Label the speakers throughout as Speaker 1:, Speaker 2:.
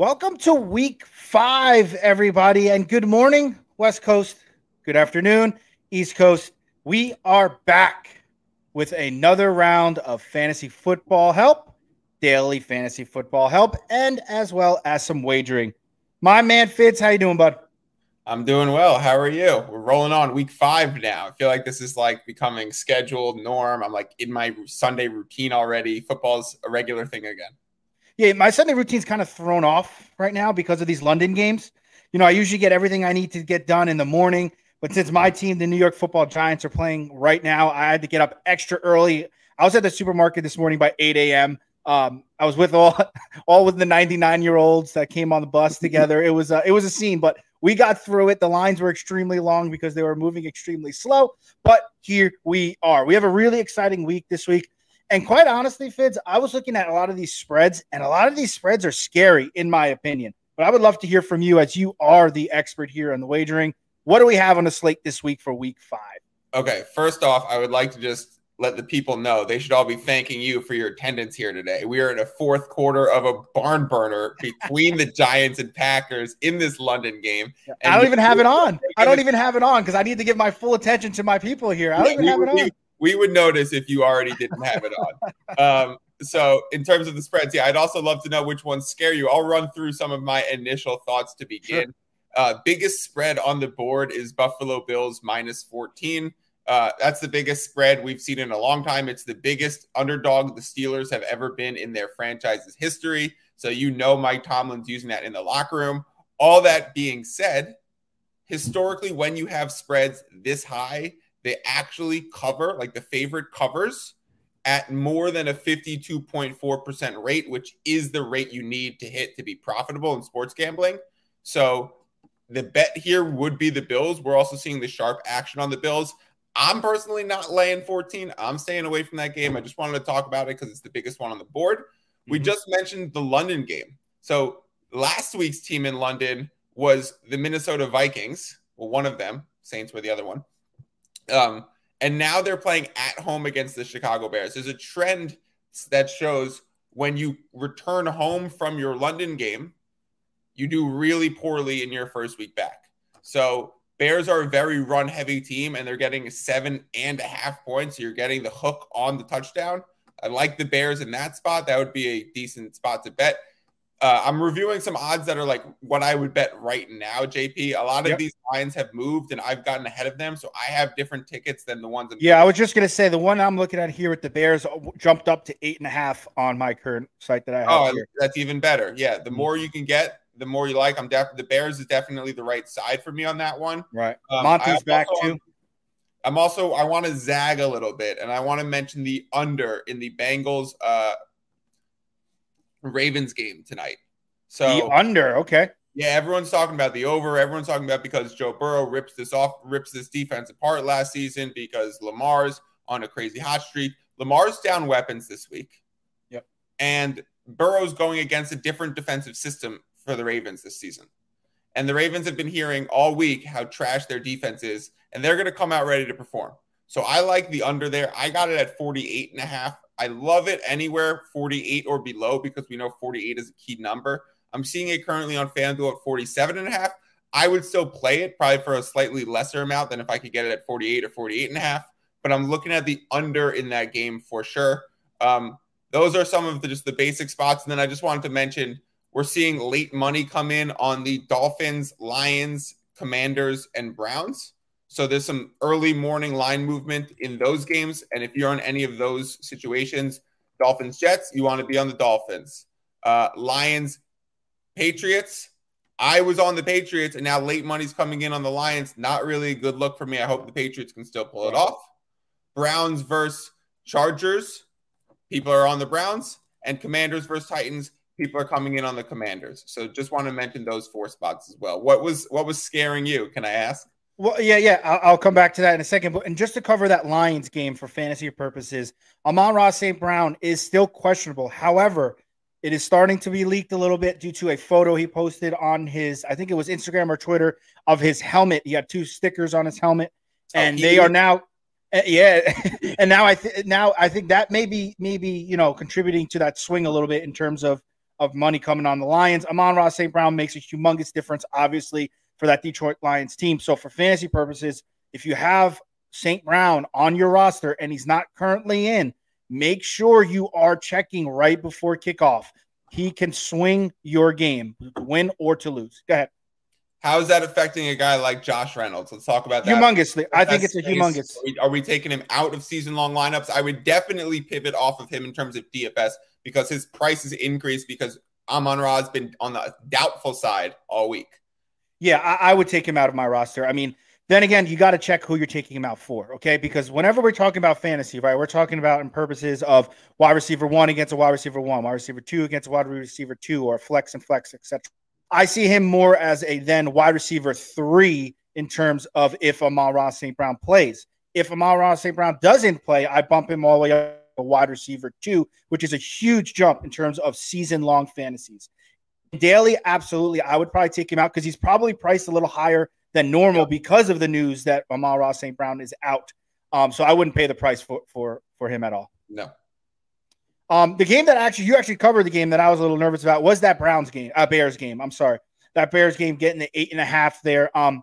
Speaker 1: Welcome to week five, everybody, and good morning, West Coast. Good afternoon, East Coast. We are back with another round of fantasy football help, daily fantasy football help, and as well as some wagering. My man Fitz, how you doing, bud?
Speaker 2: I'm doing well. How are you? We're rolling on week five now. I feel like this is like becoming scheduled norm. I'm like in my Sunday routine already. Football's a regular thing again.
Speaker 1: Yeah, my Sunday routine's kind of thrown off right now because of these London games. You know, I usually get everything I need to get done in the morning, but since my team, the New York Football Giants, are playing right now, I had to get up extra early. I was at the supermarket this morning by 8 a.m. Um, I was with all all with the 99 year olds that came on the bus together. It was a, it was a scene, but we got through it. The lines were extremely long because they were moving extremely slow, but here we are. We have a really exciting week this week. And quite honestly, Fitz, I was looking at a lot of these spreads, and a lot of these spreads are scary, in my opinion. But I would love to hear from you as you are the expert here on the wagering. What do we have on the slate this week for week five?
Speaker 2: Okay, first off, I would like to just let the people know they should all be thanking you for your attendance here today. We are in a fourth quarter of a barn burner between the Giants and Packers in this London game.
Speaker 1: I don't even have it on. I don't even have it on because I need to give my full attention to my people here. I don't even have it on
Speaker 2: we would notice if you already didn't have it on. Um, so, in terms of the spreads, yeah, I'd also love to know which ones scare you. I'll run through some of my initial thoughts to begin. Sure. Uh, biggest spread on the board is Buffalo Bills minus 14. Uh, that's the biggest spread we've seen in a long time. It's the biggest underdog the Steelers have ever been in their franchise's history. So, you know, Mike Tomlin's using that in the locker room. All that being said, historically, when you have spreads this high, they actually cover, like the favorite covers at more than a 52.4% rate, which is the rate you need to hit to be profitable in sports gambling. So the bet here would be the Bills. We're also seeing the sharp action on the Bills. I'm personally not laying 14. I'm staying away from that game. I just wanted to talk about it because it's the biggest one on the board. Mm-hmm. We just mentioned the London game. So last week's team in London was the Minnesota Vikings. Well, one of them, Saints were the other one. Um, and now they're playing at home against the Chicago Bears. There's a trend that shows when you return home from your London game, you do really poorly in your first week back. So Bears are a very run heavy team and they're getting seven and a half points. So you're getting the hook on the touchdown. I like the Bears in that spot. That would be a decent spot to bet. Uh, I'm reviewing some odds that are like what I would bet right now, JP. A lot of yep. these lines have moved and I've gotten ahead of them. So I have different tickets than the ones.
Speaker 1: I'm yeah, I was just going to say the one I'm looking at here with the Bears uh, jumped up to eight and a half on my current site that I have. Oh, here.
Speaker 2: that's even better. Yeah. The mm-hmm. more you can get, the more you like. I'm def- the Bears is definitely the right side for me on that one.
Speaker 1: Right. Um, Monty's back too.
Speaker 2: I'm also, I want to zag a little bit and I want to mention the under in the Bengals, uh, Ravens game tonight. So
Speaker 1: the under, okay.
Speaker 2: Yeah, everyone's talking about the over. Everyone's talking about because Joe Burrow rips this off, rips this defense apart last season because Lamar's on a crazy hot streak. Lamar's down weapons this week.
Speaker 1: Yep.
Speaker 2: And Burrow's going against a different defensive system for the Ravens this season. And the Ravens have been hearing all week how trash their defense is, and they're going to come out ready to perform. So I like the under there. I got it at 48 and a half. I love it anywhere 48 or below because we know 48 is a key number. I'm seeing it currently on FanDuel at 47 and a half. I would still play it probably for a slightly lesser amount than if I could get it at 48 or 48 and a half. But I'm looking at the under in that game for sure. Um, those are some of the just the basic spots. And then I just wanted to mention we're seeing late money come in on the Dolphins, Lions, Commanders, and Browns. So there's some early morning line movement in those games. And if you're in any of those situations, Dolphins, Jets, you want to be on the Dolphins. Uh, Lions, Patriots. I was on the Patriots, and now late money's coming in on the Lions. Not really a good look for me. I hope the Patriots can still pull it off. Browns versus Chargers. People are on the Browns, and Commanders versus Titans. People are coming in on the Commanders. So just want to mention those four spots as well. What was what was scaring you? Can I ask?
Speaker 1: Well, yeah, yeah. I'll, I'll, come back to that in a second. But and just to cover that Lions game for fantasy purposes, Amon-Ra St. Brown is still questionable. However, it is starting to be leaked a little bit due to a photo he posted on his, I think it was Instagram or Twitter, of his helmet. He had two stickers on his helmet, oh, and oh, they are now, uh, yeah. and now I th- now I think that may be maybe you know contributing to that swing a little bit in terms of of money coming on the Lions. Amon-Ra St. Brown makes a humongous difference, obviously, for that Detroit Lions team. So, for fantasy purposes, if you have St. Brown on your roster and he's not currently in, make sure you are checking right before kickoff. He can swing your game, win or to lose. Go ahead.
Speaker 2: How is that affecting a guy like Josh Reynolds? Let's talk about that.
Speaker 1: Humongously. I think it's a humongous.
Speaker 2: Are we, are we taking him out of season long lineups? I would definitely pivot off of him in terms of DFS because his price has increased because Amon Ra has been on the doubtful side all week.
Speaker 1: Yeah, I, I would take him out of my roster. I mean, then again, you got to check who you're taking him out for, okay? Because whenever we're talking about fantasy, right, we're talking about in purposes of wide receiver one against a wide receiver one, wide receiver two against a wide receiver two, or flex and flex, etc. I see him more as a then wide receiver three in terms of if Amon-Ra St. Brown plays. If Amon-Ra St. Brown doesn't play, I bump him all the way up a wide receiver two, which is a huge jump in terms of season long fantasies. Daily, absolutely. I would probably take him out because he's probably priced a little higher than normal because of the news that Amon-Ra St. Brown is out. Um, so I wouldn't pay the price for for for him at all.
Speaker 2: No.
Speaker 1: Um, the game that actually you actually covered the game that I was a little nervous about was that Browns game, uh, Bears game. I'm sorry, that Bears game getting the eight and a half there. Um,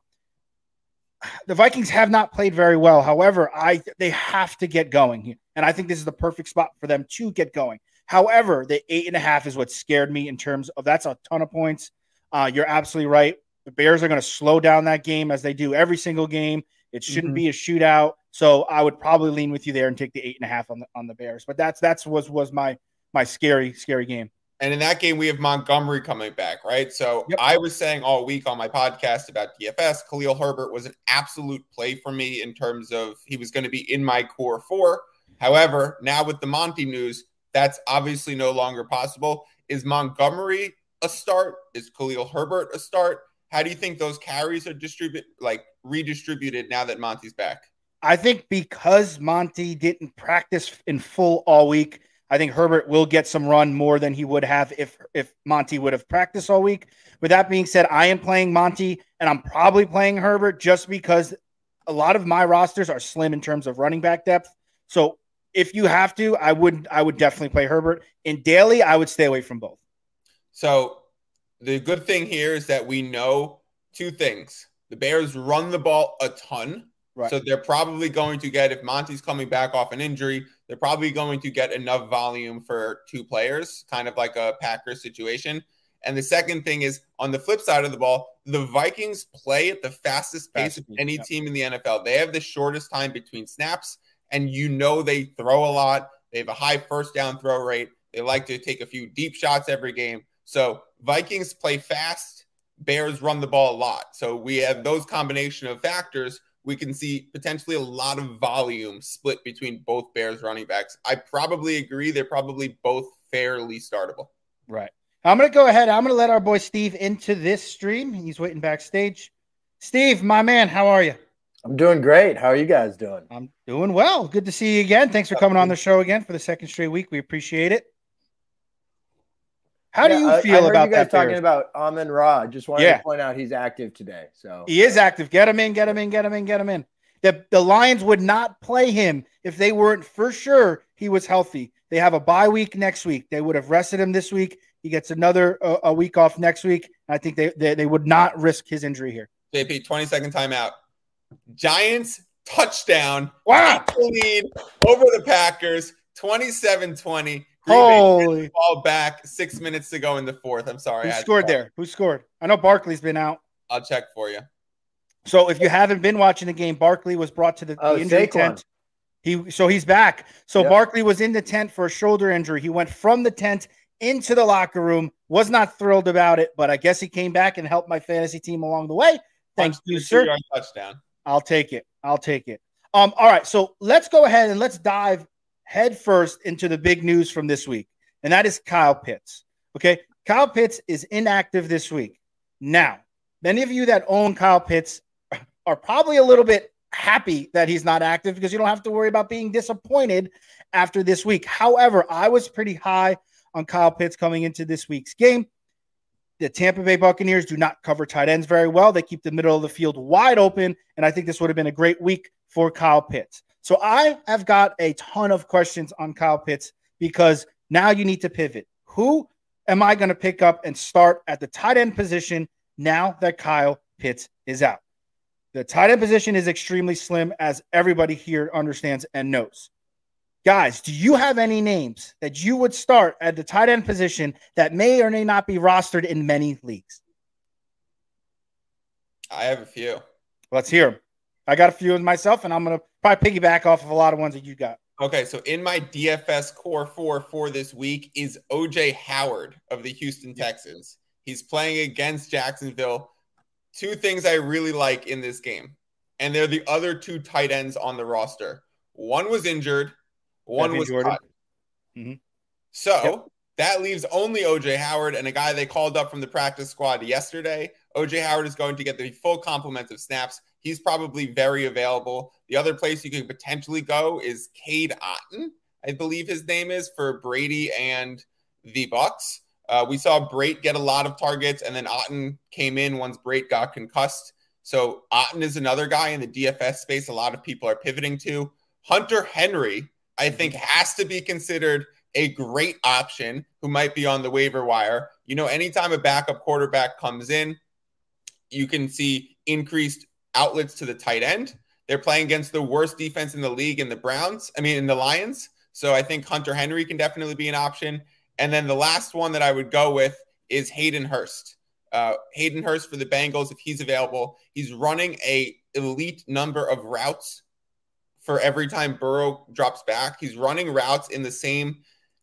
Speaker 1: the Vikings have not played very well. However, I they have to get going here, and I think this is the perfect spot for them to get going. However, the eight and a half is what scared me in terms of that's a ton of points. Uh, you're absolutely right. The Bears are going to slow down that game as they do every single game. It shouldn't mm-hmm. be a shootout. So I would probably lean with you there and take the eight and a half on the on the Bears. But that's that's was was my my scary scary game.
Speaker 2: And in that game, we have Montgomery coming back, right? So yep. I was saying all week on my podcast about DFS, Khalil Herbert was an absolute play for me in terms of he was going to be in my core four. However, now with the Monty news, that's obviously no longer possible. Is Montgomery a start? Is Khalil Herbert a start? How do you think those carries are distributed, like redistributed now that Monty's back?
Speaker 1: I think because Monty didn't practice in full all week, I think Herbert will get some run more than he would have if if Monty would have practiced all week. With that being said, I am playing Monty and I'm probably playing Herbert just because a lot of my rosters are slim in terms of running back depth. So if you have to, I would I would definitely play Herbert. In daily, I would stay away from both.
Speaker 2: So the good thing here is that we know two things. The Bears run the ball a ton. Right. So they're probably going to get, if Monty's coming back off an injury, they're probably going to get enough volume for two players, kind of like a Packers situation. And the second thing is on the flip side of the ball, the Vikings play at the fastest pace Fast, of any yeah. team in the NFL. They have the shortest time between snaps, and you know they throw a lot. They have a high first down throw rate. They like to take a few deep shots every game. So Vikings play fast, Bears run the ball a lot. So we have those combination of factors. We can see potentially a lot of volume split between both Bears running backs. I probably agree. They're probably both fairly startable.
Speaker 1: Right. I'm going to go ahead. I'm going to let our boy Steve into this stream. He's waiting backstage. Steve, my man, how are you?
Speaker 3: I'm doing great. How are you guys doing?
Speaker 1: I'm doing well. Good to see you again. Thanks for coming on the show again for the second straight week. We appreciate it. How yeah, do you feel I, I about
Speaker 3: you guys
Speaker 1: that?
Speaker 3: Talking about Amon Ra, just wanted yeah. to point out he's active today. So
Speaker 1: he is active. Get him in. Get him in. Get him in. Get him in. The the Lions would not play him if they weren't for sure he was healthy. They have a bye week next week. They would have rested him this week. He gets another uh, a week off next week. I think they, they they would not risk his injury here.
Speaker 2: JP, 20 second timeout. Giants touchdown.
Speaker 1: Wow.
Speaker 2: Lead over the Packers 27 20.
Speaker 1: Holy
Speaker 2: ball back six minutes to go in the fourth. I'm sorry.
Speaker 1: Who scored there? Who scored? I know Barkley's been out.
Speaker 2: I'll check for you.
Speaker 1: So if you haven't been watching the game, Barkley was brought to the, oh, the injury tent. He so he's back. So yep. Barkley was in the tent for a shoulder injury. He went from the tent into the locker room. Was not thrilled about it, but I guess he came back and helped my fantasy team along the way. Thanks you, sir.
Speaker 2: Touchdown.
Speaker 1: I'll take it. I'll take it. Um, all right, so let's go ahead and let's dive head first into the big news from this week, and that is Kyle Pitts. Okay. Kyle Pitts is inactive this week. Now, many of you that own Kyle Pitts are probably a little bit happy that he's not active because you don't have to worry about being disappointed after this week. However, I was pretty high on Kyle Pitts coming into this week's game. The Tampa Bay Buccaneers do not cover tight ends very well. They keep the middle of the field wide open, and I think this would have been a great week for Kyle Pitts. So I have got a ton of questions on Kyle Pitts because now you need to pivot. Who am I going to pick up and start at the tight end position now that Kyle Pitts is out? The tight end position is extremely slim, as everybody here understands and knows. Guys, do you have any names that you would start at the tight end position that may or may not be rostered in many leagues?
Speaker 2: I have a few.
Speaker 1: Let's hear them. I got a few of myself, and I'm going to probably piggyback off of a lot of ones that you got.
Speaker 2: Okay, so in my DFS core four for this week is OJ Howard of the Houston Texans. He's playing against Jacksonville. Two things I really like in this game, and they're the other two tight ends on the roster. One was injured, one was cut. Mm-hmm. So yep. that leaves only OJ Howard and a guy they called up from the practice squad yesterday. OJ Howard is going to get the full complement of snaps. He's probably very available. The other place you could potentially go is Cade Otton, I believe his name is for Brady and the Bucs. Uh, we saw Brate get a lot of targets, and then Otton came in once Brate got concussed. So Otton is another guy in the DFS space. A lot of people are pivoting to. Hunter Henry, I think, has to be considered a great option who might be on the waiver wire. You know, anytime a backup quarterback comes in, you can see increased outlets to the tight end. They're playing against the worst defense in the league in the Browns, I mean, in the Lions. So I think Hunter Henry can definitely be an option. And then the last one that I would go with is Hayden Hurst. Uh, Hayden Hurst for the Bengals, if he's available, he's running a elite number of routes for every time Burrow drops back. He's running routes in the same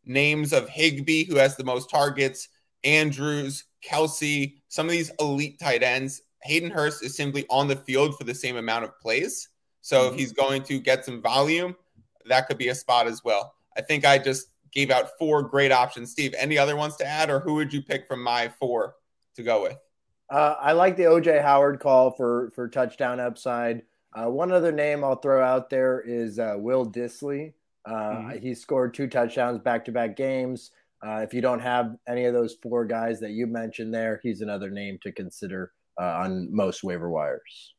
Speaker 2: names of Higbee, who has the most targets, Andrews, Kelce, some of these elite tight ends. Hayden Hurst is simply on the field for the same amount of plays. So mm-hmm. if he's going to get some volume, that could be a spot as well. I think I just gave out four great options. Steve, any other ones to add, or who would you pick from my four to go with?
Speaker 3: Uh, I like the OJ Howard call for for touchdown upside. Uh, one other name I'll throw out there is uh, Will Dissly. Uh, mm-hmm. He scored two touchdowns back to back games. Uh, if you don't have any of those four guys that you mentioned there, he's another name to consider uh, on most waiver wires.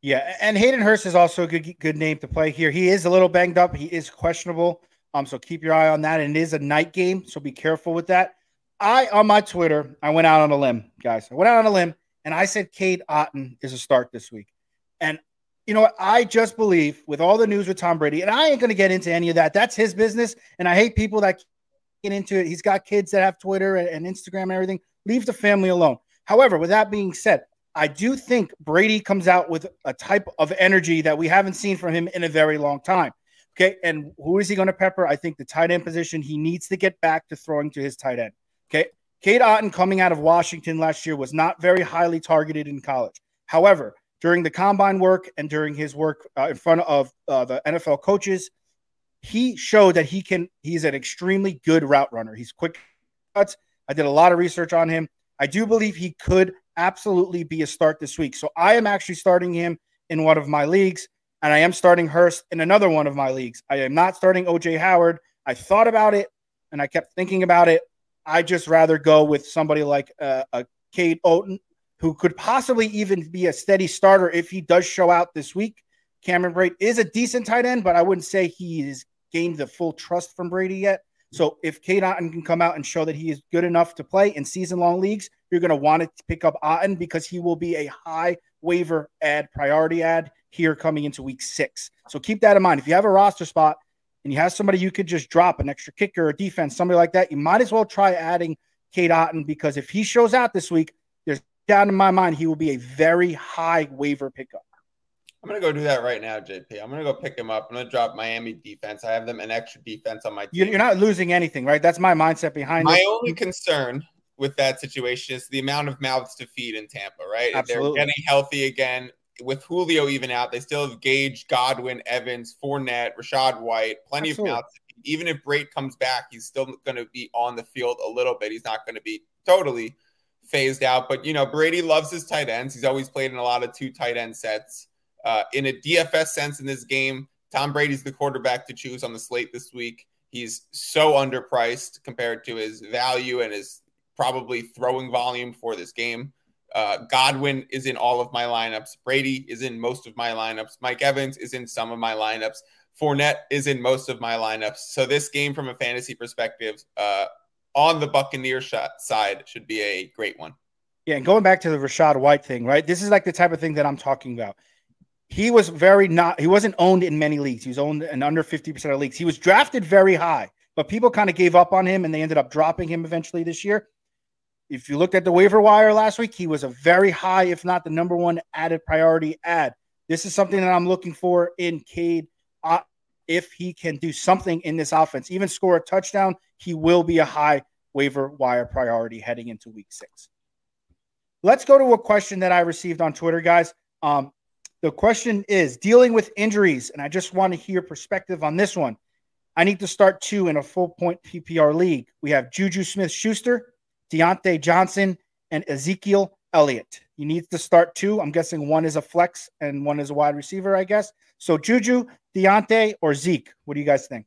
Speaker 1: Yeah, and Hayden Hurst is also a good good name to play here. He is a little banged up. He is questionable. Um, so keep your eye on that. And it is a night game, so be careful with that. I on my Twitter, I went out on a limb, guys. I went out on a limb and I said Cade Otton is a start this week. And you know what? I just believe with all the news with Tom Brady, and I ain't gonna get into any of that. That's his business. And I hate people that get into it. He's got kids that have Twitter and, and Instagram and everything. Leave the family alone. However, with that being said, I do think Brady comes out with a type of energy that we haven't seen from him in a very long time. Okay. And who is he going to pepper? I think the tight end position, he needs to get back to throwing to his tight end. Okay. Cade Otton coming out of Washington last year was not very highly targeted in college. However, during the combine work and during his work uh, in front of uh, the NFL coaches, he showed that he can, he's an extremely good route runner. He's quick cuts. I did a lot of research on him. I do believe he could absolutely be a start this week. So I am actually starting him in one of my leagues, and I am starting Hurst in another one of my leagues. I am not starting OJ Howard. I thought about it and I kept thinking about it. I just rather go with somebody like uh, a Cade Otton, who could possibly even be a steady starter if he does show out this week. Cameron Brate is a decent tight end, but I wouldn't say he has gained the full trust from Brady yet. So if Cade Otton can come out and show that he is good enough to play in season long leagues, you're going to want to pick up Otton because he will be a high waiver ad, priority ad here coming into week six. So keep that in mind. If you have a roster spot and you have somebody you could just drop an extra kicker or defense, somebody like that, you might as well try adding Cade Otton because if he shows out this week, down in my mind he will be a very high waiver pickup.
Speaker 2: I'm gonna go do that right now, JP. I'm gonna go pick him up. I'm gonna drop Miami defense. I have them an extra defense on my
Speaker 1: team. You're not losing anything, right? That's my mindset behind
Speaker 2: my
Speaker 1: it.
Speaker 2: only concern with that situation is the amount of mouths to feed in Tampa, right?
Speaker 1: Absolutely.
Speaker 2: They're getting healthy again. With Julio even out, they still have Gage, Godwin, Evans, Fournette, Rachaad White, plenty Absolutely. of mouths. Even if Brate comes back, he's still going to be on the field a little bit. He's not going to be totally phased out. But you know, Brady loves his tight ends. He's always played in a lot of two tight end sets. Uh, in a DFS sense, in this game, Tom Brady's the quarterback to choose on the slate this week. He's so underpriced compared to his value and his probably throwing volume for this game. Uh, Godwin is in all of my lineups. Brady is in most of my lineups. Mike Evans is in some of my lineups. Fournette is in most of my lineups. So this game, from a fantasy perspective, uh, on the Buccaneer shot side should be a great one.
Speaker 1: Yeah, and going back to the Rachaad White thing, right? This is like the type of thing that I'm talking about. He was very not he wasn't owned in many leagues. He was owned in under 50% of leagues. He was drafted very high, but people kind of gave up on him and they ended up dropping him eventually this year. If you looked at the waiver wire last week, he was a very high, if not the number one added priority ad. This is something that I'm looking for in Cade. If he can do something in this offense, even score a touchdown, he will be a high waiver wire priority heading into week six. Let's go to a question that I received on Twitter, guys. Um, the question is dealing with injuries, and I just want to hear perspective on this one. I need to start two in a full point PPR league. We have Juju Smith Schuster, Diontae Johnson, and Ezekiel Elliott. You need to start two. I'm guessing one is a flex and one is a wide receiver, I guess. So Juju, Diontae, or Zeke? What do you guys think?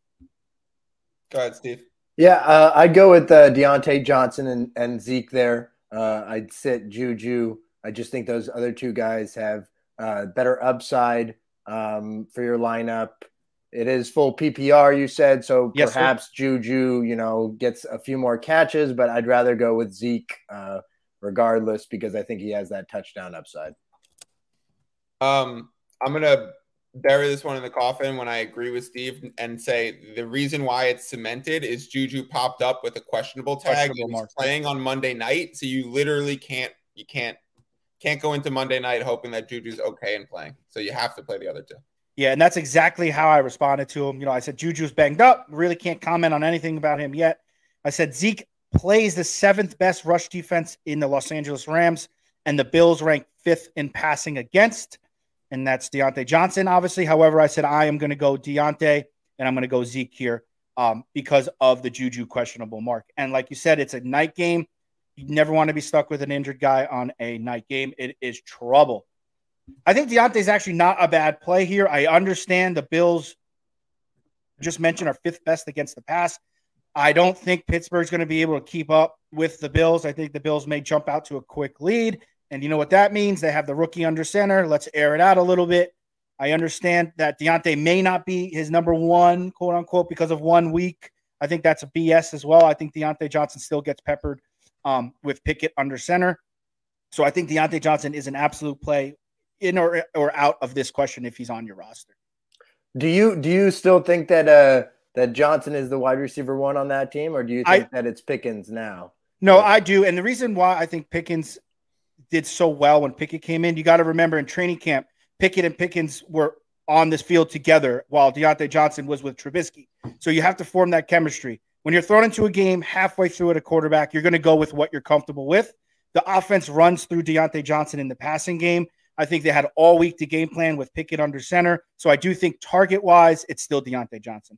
Speaker 2: Go ahead, Steve.
Speaker 3: Yeah, uh, I'd go with uh, Diontae Johnson and, and Zeke there. Uh, I'd sit Juju. I just think those other two guys have uh, better upside um, for your lineup. It is full PPR, you said, so yes, perhaps sir. Juju, you know, gets a few more catches, but I'd rather go with Zeke uh, regardless because I think he has that touchdown upside.
Speaker 2: Um, I'm gonna bury this one in the coffin when I agree with Steve and say the reason why it's cemented is Juju popped up with a questionable tag. Questionable He's playing on Monday night, so you literally can't you can't can't go into Monday night hoping that Juju's okay and playing. So you have to play the other two.
Speaker 1: Yeah, and that's exactly how I responded to him. You know, I said Juju's banged up. Really can't comment on anything about him yet. I said Zeke plays the seventh best rush defense in the Los Angeles Rams, and the Bills rank fifth in passing against and that's Diontae Johnson, obviously. However, I said I am going to go Diontae and I'm going to go Zeke here um, because of the Juju questionable mark. And like you said, it's a night game. You never want to be stuck with an injured guy on a night game. It is trouble. I think Diontae is actually not a bad play here. I understand the Bills just mentioned are fifth best against the pass. I don't think Pittsburgh's going to be able to keep up with the Bills. I think the Bills may jump out to a quick lead. And you know what that means? They have the rookie under center. Let's air it out a little bit. I understand that Diontae may not be his number one, quote unquote, because of one week. I think that's a BS as well. I think Diontae Johnson still gets peppered um, with Pickett under center. So I think Diontae Johnson is an absolute play in or, or out of this question if he's on your roster.
Speaker 3: Do you do you still think that uh that Johnson is the wide receiver one on that team, or do you think I, that it's Pickens now?
Speaker 1: No, I do. And the reason why I think Pickens did so well when Pickett came in. You got to remember in training camp, Pickett and Pickens were on this field together while Diontae Johnson was with Trubisky. So you have to form that chemistry. When you're thrown into a game halfway through at a quarterback, you're going to go with what you're comfortable with. The offense runs through Diontae Johnson in the passing game. I think they had all week to game plan with Pickett under center. So I do think target wise, it's still Diontae Johnson.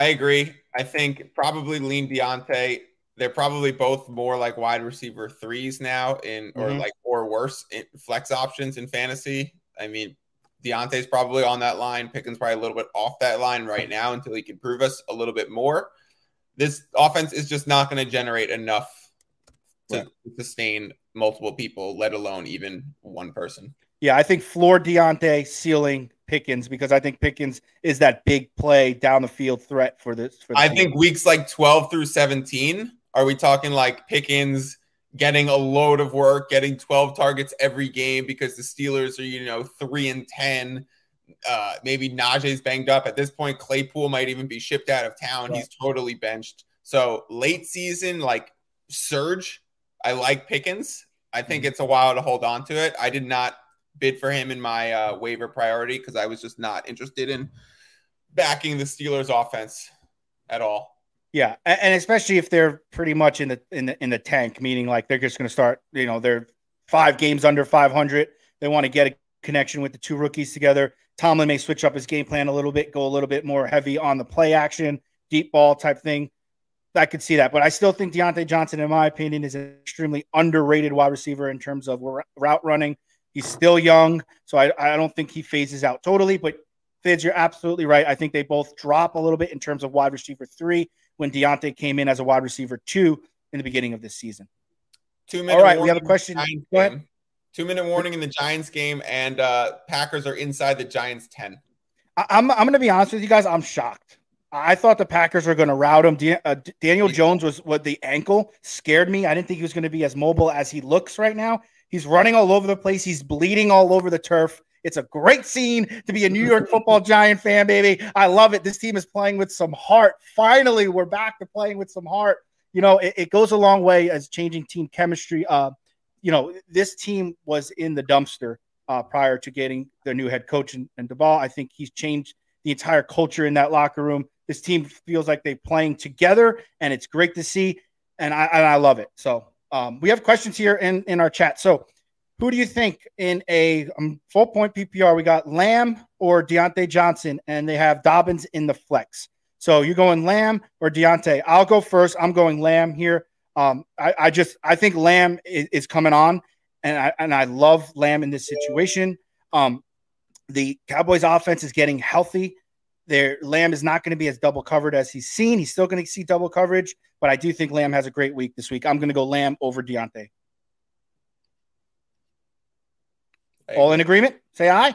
Speaker 2: I agree. I think probably lean Diontae they're probably both more like wide receiver threes now in or mm-hmm. like or worse flex options in fantasy. I mean, Diontae's probably on that line. Pickens probably a little bit off that line right now until he can prove us a little bit more. This offense is just not going to generate enough to yeah. sustain multiple people, let alone even one person.
Speaker 1: Yeah, I think floor Diontae, ceiling Pickens because I think Pickens is that big play down the field threat for this. For
Speaker 2: I team. think weeks like 12 through 17 are we talking like Pickens getting a load of work, getting 12 targets every game because the Steelers are, you know, three and 10? Uh, maybe Najee's banged up. At this point, Claypool might even be shipped out of town. Right. He's totally benched. So late season, like surge, I like Pickens. I think mm-hmm. it's a while to hold on to it. I did not bid for him in my uh, waiver priority because I was just not interested in backing the Steelers offense at all.
Speaker 1: Yeah, and especially if they're pretty much in the in the in the tank, meaning like they're just going to start. You know, they're five games under 500. They want to get a connection with the two rookies together. Tomlin may switch up his game plan a little bit, go a little bit more heavy on the play action, deep ball type thing. I could see that, but I still think Diontae Johnson, in my opinion, is an extremely underrated wide receiver in terms of route running. He's still young, so I, I don't think he phases out totally. But Fitz, you're absolutely right. I think they both drop a little bit in terms of wide receiver three when Diontae came in as a wide receiver two in the beginning of this season.
Speaker 2: Two minutes. All right, we have a question. Go ahead. Two minute warning in the Giants game, and uh, Packers are inside the Giants 10.
Speaker 1: I, I'm, I'm going to be honest with you guys. I'm shocked. I thought the Packers were going to route him. Uh, Daniel Jones was what the ankle scared me. I didn't think he was going to be as mobile as he looks right now. He's running all over the place. He's bleeding all over the turf. It's a great scene to be a New York football giant fan, baby. I love it. This team is playing with some heart. Finally, we're back to playing with some heart. You know, it, it goes a long way as changing team chemistry. Uh, you know, this team was in the dumpster uh, prior to getting their new head coach and, and Daboll. I think he's changed the entire culture in that locker room. This team feels like they're playing together, and it's great to see. And I, and I love it. So um, we have questions here in, in our chat. So who do you think in a um, full point PPR? We got Lamb or Diontae Johnson, and they have Dobbins in the flex. So you're going Lamb or Diontae? I'll go first. I'm going Lamb here. Um, I, I, just I think Lamb is, is, coming on, and I and I love Lamb in this situation. Um, the Cowboys offense is getting healthy. Their Lamb is not going to be as double covered as he's seen. He's still going to see double coverage, but I do think Lamb has a great week this week. I'm going to go Lamb over Diontae. All in agreement? Say aye.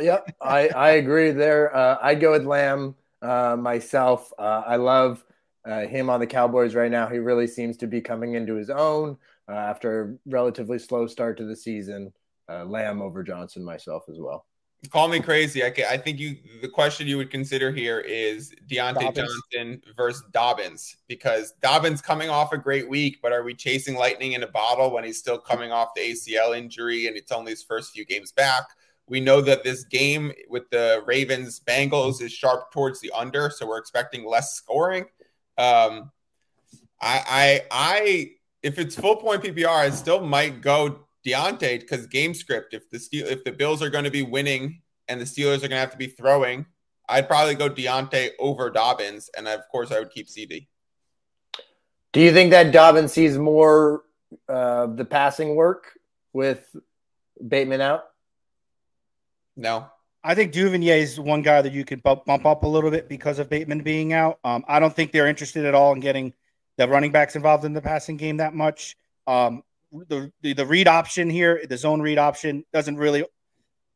Speaker 3: yep, I, I agree there. Uh, I'd go with Lamb uh, myself. Uh, I love uh, him on the Cowboys right now. He really seems to be coming into his own uh, after a relatively slow start to the season. Uh, Lamb over Johnson myself as well.
Speaker 2: Call me crazy. I, I think you. The question you would consider here is Diontae Dobbins. Johnson versus Dobbins because Dobbins coming off a great week, but are we chasing lightning in a bottle when he's still coming off the ACL injury and it's only his first few games back? We know that this game with the Ravens Bengals is sharp towards the under, so we're expecting less scoring. Um, I, I, I, if it's full point PPR, I still might go Diontae because game script. If the Steel, if the Bills are going to be winning and the Steelers are going to have to be throwing, I'd probably go Diontae over Dobbins, and of course I would keep CeeDee.
Speaker 3: Do you think that Dobbins sees more uh, the passing work with Bateman out?
Speaker 2: No.
Speaker 1: I think Duvernay is one guy that you could bump, bump up a little bit because of Bateman being out. Um, I don't think they're interested at all in getting the running backs involved in the passing game that much. Um, the, the, the read option here, the zone read option doesn't really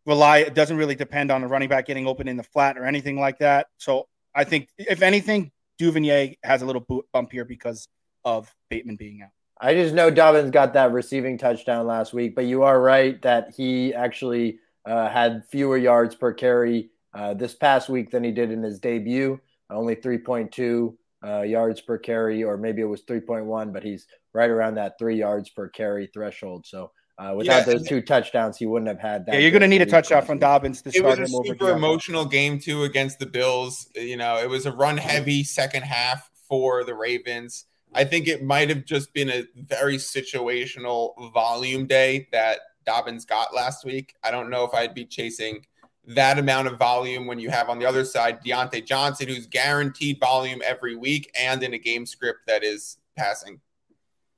Speaker 1: rely. It doesn't really depend on a running back getting open in the flat or anything like that. So I think if anything, Duvernay has a little bump here because of Bateman being out.
Speaker 3: I just know Dobbins got that receiving touchdown last week, but you are right that he actually uh, had fewer yards per carry uh, this past week than he did in his debut. Only 3.2 uh, yards per carry, or maybe it was 3.1, but he's right around that three yards per carry threshold. So uh, without yeah, those two touchdowns, he wouldn't have had that.
Speaker 1: Yeah, you're going to need a touchdown from Dobbins to
Speaker 2: it start was a super emotional game too against the Bills. You know, it was a run heavy second half for the Ravens. I think it might have just been a very situational volume day that Dobbins got last week. I don't know if I'd be chasing that amount of volume when you have on the other side Diontae Johnson, who's guaranteed volume every week and in a game script that is passing.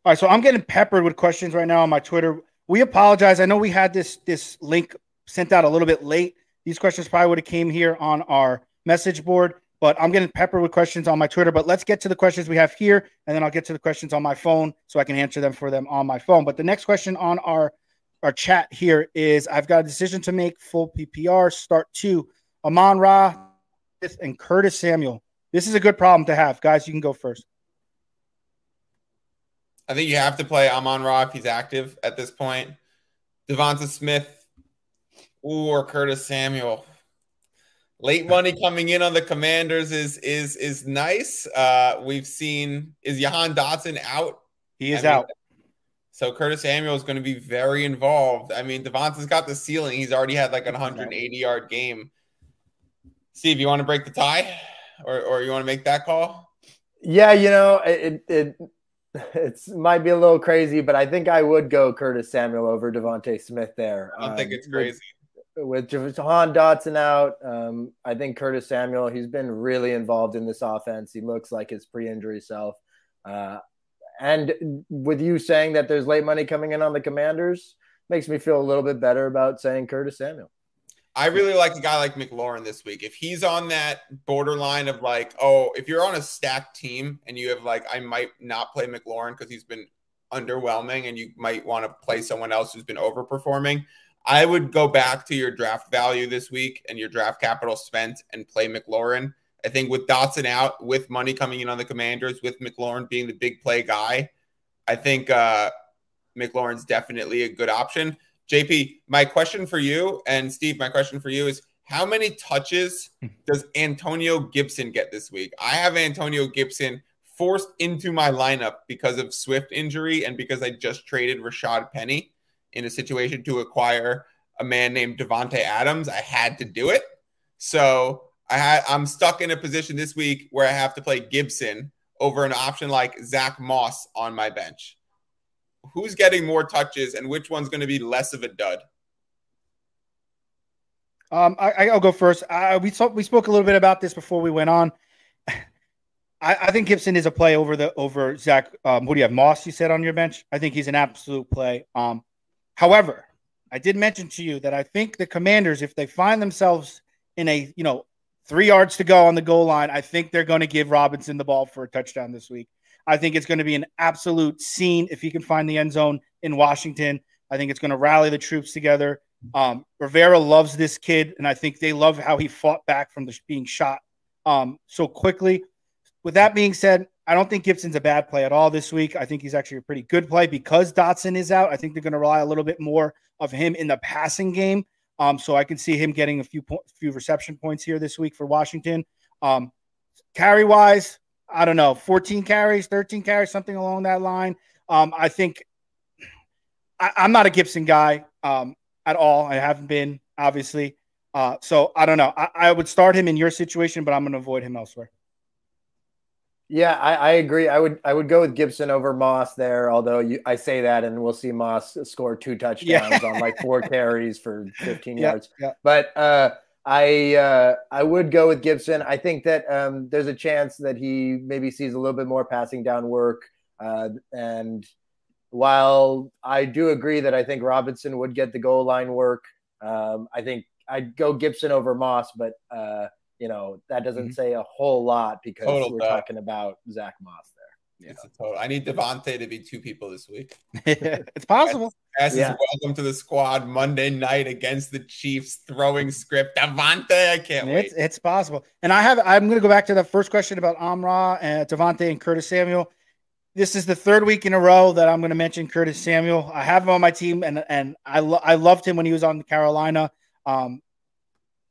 Speaker 1: All right, so I'm getting peppered with questions right now on my Twitter. We apologize. I know we had this this link sent out a little bit late. These questions probably would have came here on our message board, but I'm getting peppered with questions on my Twitter. But let's get to the questions we have here, and then I'll get to the questions on my phone so I can answer them for them on my phone. But the next question on our our chat here is I've got a decision to make full PPR. Start two. Amon Ra and Curtis Samuel. This is a good problem to have. Guys, you can go first.
Speaker 2: I think you have to play Amon Ra if he's active at this point. Devonta Smith or Curtis Samuel. Late money coming in on the Commanders is is is nice. Uh, we've seen is Jahan Dotson out?
Speaker 1: He is I mean, out.
Speaker 2: So Curtis Samuel is going to be very involved. I mean, Devonta's got the ceiling. He's already had like a 180 yard game. Steve, you want to break the tie, or or you want to make that call?
Speaker 3: Yeah, you know, it it it might be a little crazy, but I think I would go Curtis Samuel over DeVonta Smith there.
Speaker 2: I don't um, think it's crazy.
Speaker 3: With, with Jahan Dotson out, um, I think Curtis Samuel, he's been really involved in this offense. He looks like his pre injury self. Uh, and with you saying that there's late money coming in on the Commanders, makes me feel a little bit better about saying Curtis Samuel.
Speaker 2: I really like a guy like McLaurin this week. If he's on that borderline of like, oh, if you're on a stacked team and you have like, I might not play McLaurin because he's been underwhelming and you might want to play someone else who's been overperforming. I would go back to your draft value this week and your draft capital spent and play McLaurin I think with Dotson out, with money coming in on the Commanders, with McLaurin being the big play guy, I think uh, McLaurin's definitely a good option. JP, my question for you and Steve, my question for you is how many touches hmm. does Antonio Gibson get this week? I have Antonio Gibson forced into my lineup because of Swift injury and because I just traded Rashad Penny in a situation to acquire a man named Davante Adams. I had to do it. So I had I'm stuck in a position this week where I have to play Gibson over an option like Zach Moss on my bench. Who's getting more touches and which one's going to be less of a dud?
Speaker 1: Um, I, will go first. We saw, we spoke a little bit about this before we went on. I, I think Gibson is a play over the over Zach. Um, who do you have? Moss, you said on your bench. I think he's an absolute play. Um, however, I did mention to you that I think the Commanders, if they find themselves in a you know three yards to go on the goal line, I think they're going to give Robinson the ball for a touchdown this week. I think it's going to be an absolute scene if he can find the end zone in Washington. I think it's going to rally the troops together. Um, Rivera loves this kid, and I think they love how he fought back from the, being shot um, so quickly. With that being said, I don't think Gibson's a bad play at all this week. I think he's actually a pretty good play because Dotson is out. I think they're going to rely a little bit more of him in the passing game. Um, so I can see him getting a few po- few reception points here this week for Washington. Um, carry wise, I don't know, 14 carries, 13 carries, something along that line. Um, I think I, am not a Gibson guy um, at all. I haven't been, obviously. Uh, so I don't know. I, I would start him in your situation, but I'm going to avoid him elsewhere.
Speaker 3: Yeah, I, I, agree. I would I would go with Gibson over Moss there. Although you, I say that, and we'll see Moss score two touchdowns yeah. on like four carries for 15 yeah, yards. Yeah. But uh, I uh, I would go with Gibson. I think that um, there's a chance that he maybe sees a little bit more passing down work. Uh, and while I do agree that I think Robinson would get the goal line work, um, I think I'd go Gibson over Moss. But uh, you know, that doesn't mm-hmm. say a whole lot because total we're talking about Zach Moss there.
Speaker 2: Yeah. It's a total. I need Davante to be two people this week.
Speaker 1: it's possible.
Speaker 2: As, yeah. welcome to the squad Monday night against the Chiefs throwing script. Davante, I can't
Speaker 1: it's,
Speaker 2: wait.
Speaker 1: It's possible. And I have I'm gonna go back to the first question about Amra and Davante and Curtis Samuel. This is the third week in a row that I'm going to mention Curtis Samuel. I have him on my team, and and I lo- I loved him when he was on Carolina. Um,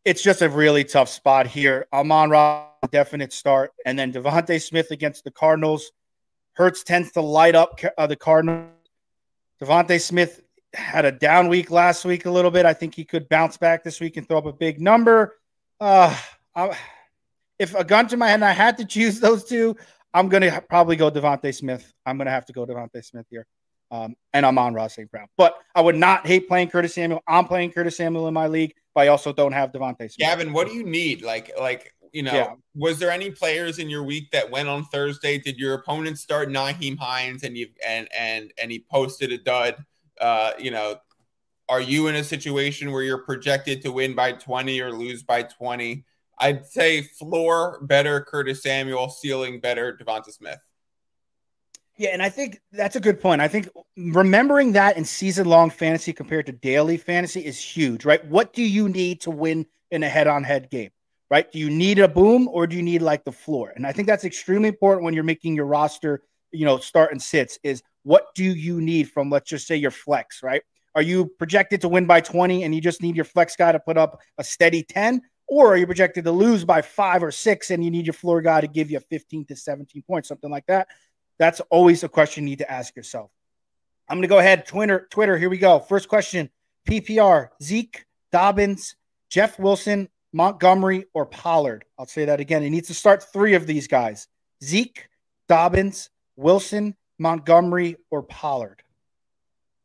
Speaker 1: it's just a really tough spot here. Amon Ra, definite start, and then DeVonta Smith against the Cardinals. Hurts tends to light up uh, the Cardinals. DeVonta Smith had a down week last week a little bit. I think he could bounce back this week and throw up a big number. Uh, I, if a gun to my head and I had to choose those two, I'm going to probably go DeVonta Smith. I'm going to have to go DeVonta Smith here. Um, and Amon-Ra St. Brown. But I would not hate playing Curtis Samuel. I'm playing Curtis Samuel in my league but I also don't have DeVonta Smith.
Speaker 2: Gavin, what do you need? Like, like you know, yeah. was there any players in your week that went on Thursday? Did your opponent start Nyheim Hines and you and and and he posted a dud? Uh, you know, are you in a situation where you're projected to win by 20 or lose by 20? I'd say floor better Curtis Samuel, ceiling better DeVonta Smith.
Speaker 1: Yeah, and I think that's a good point. I think remembering that in season long fantasy compared to daily fantasy is huge, right? What do you need to win in a head on head game, right? Do you need a boom or do you need like the floor? And I think that's extremely important when you're making your roster, you know, start and sits is what do you need from, let's just say, your flex, right? Are you projected to win by 20 and you just need your flex guy to put up a steady 10? Or are you projected to lose by five or six and you need your floor guy to give you 15 to 17 points, something like that? That's always a question you need to ask yourself. I'm going to go ahead. Twitter, Twitter. Here we go. First question: PPR: Zeke, Dobbins, Jeff Wilson, Montgomery, or Pollard. I'll say that again. He needs to start three of these guys: Zeke, Dobbins, Wilson, Montgomery, or Pollard.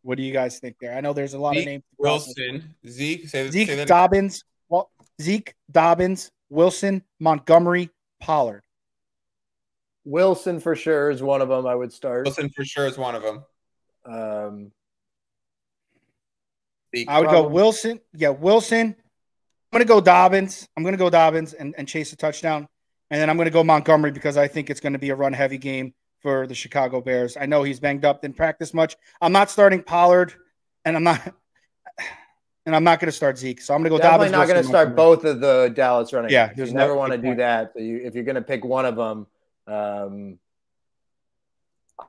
Speaker 1: What do you guys think there? I know there's a lot
Speaker 2: Zeke,
Speaker 1: of names.
Speaker 2: Wilson, Zeke, say,
Speaker 1: Zeke,
Speaker 2: say
Speaker 1: Dobbins, well, Zeke, Dobbins, Wilson, Montgomery, Pollard.
Speaker 3: Wilson for sure is one of them. I would start.
Speaker 2: Wilson for sure is one of them.
Speaker 3: Um,
Speaker 1: I would go Wilson. Yeah, Wilson. I'm going to go Dobbins. I'm going to go Dobbins and, and chase a touchdown. And then I'm going to go Montgomery because I think it's going to be a run heavy game for the Chicago Bears. I know he's banged up, didn't practice much. I'm not starting Pollard, and I'm not. and I'm not going to start Zeke. So I'm going to go.
Speaker 3: Definitely
Speaker 1: Dobbins,
Speaker 3: not going to start both of the Dallas running.
Speaker 1: Yeah,
Speaker 3: you never want to do that. So you, if you're going to pick one of them, um,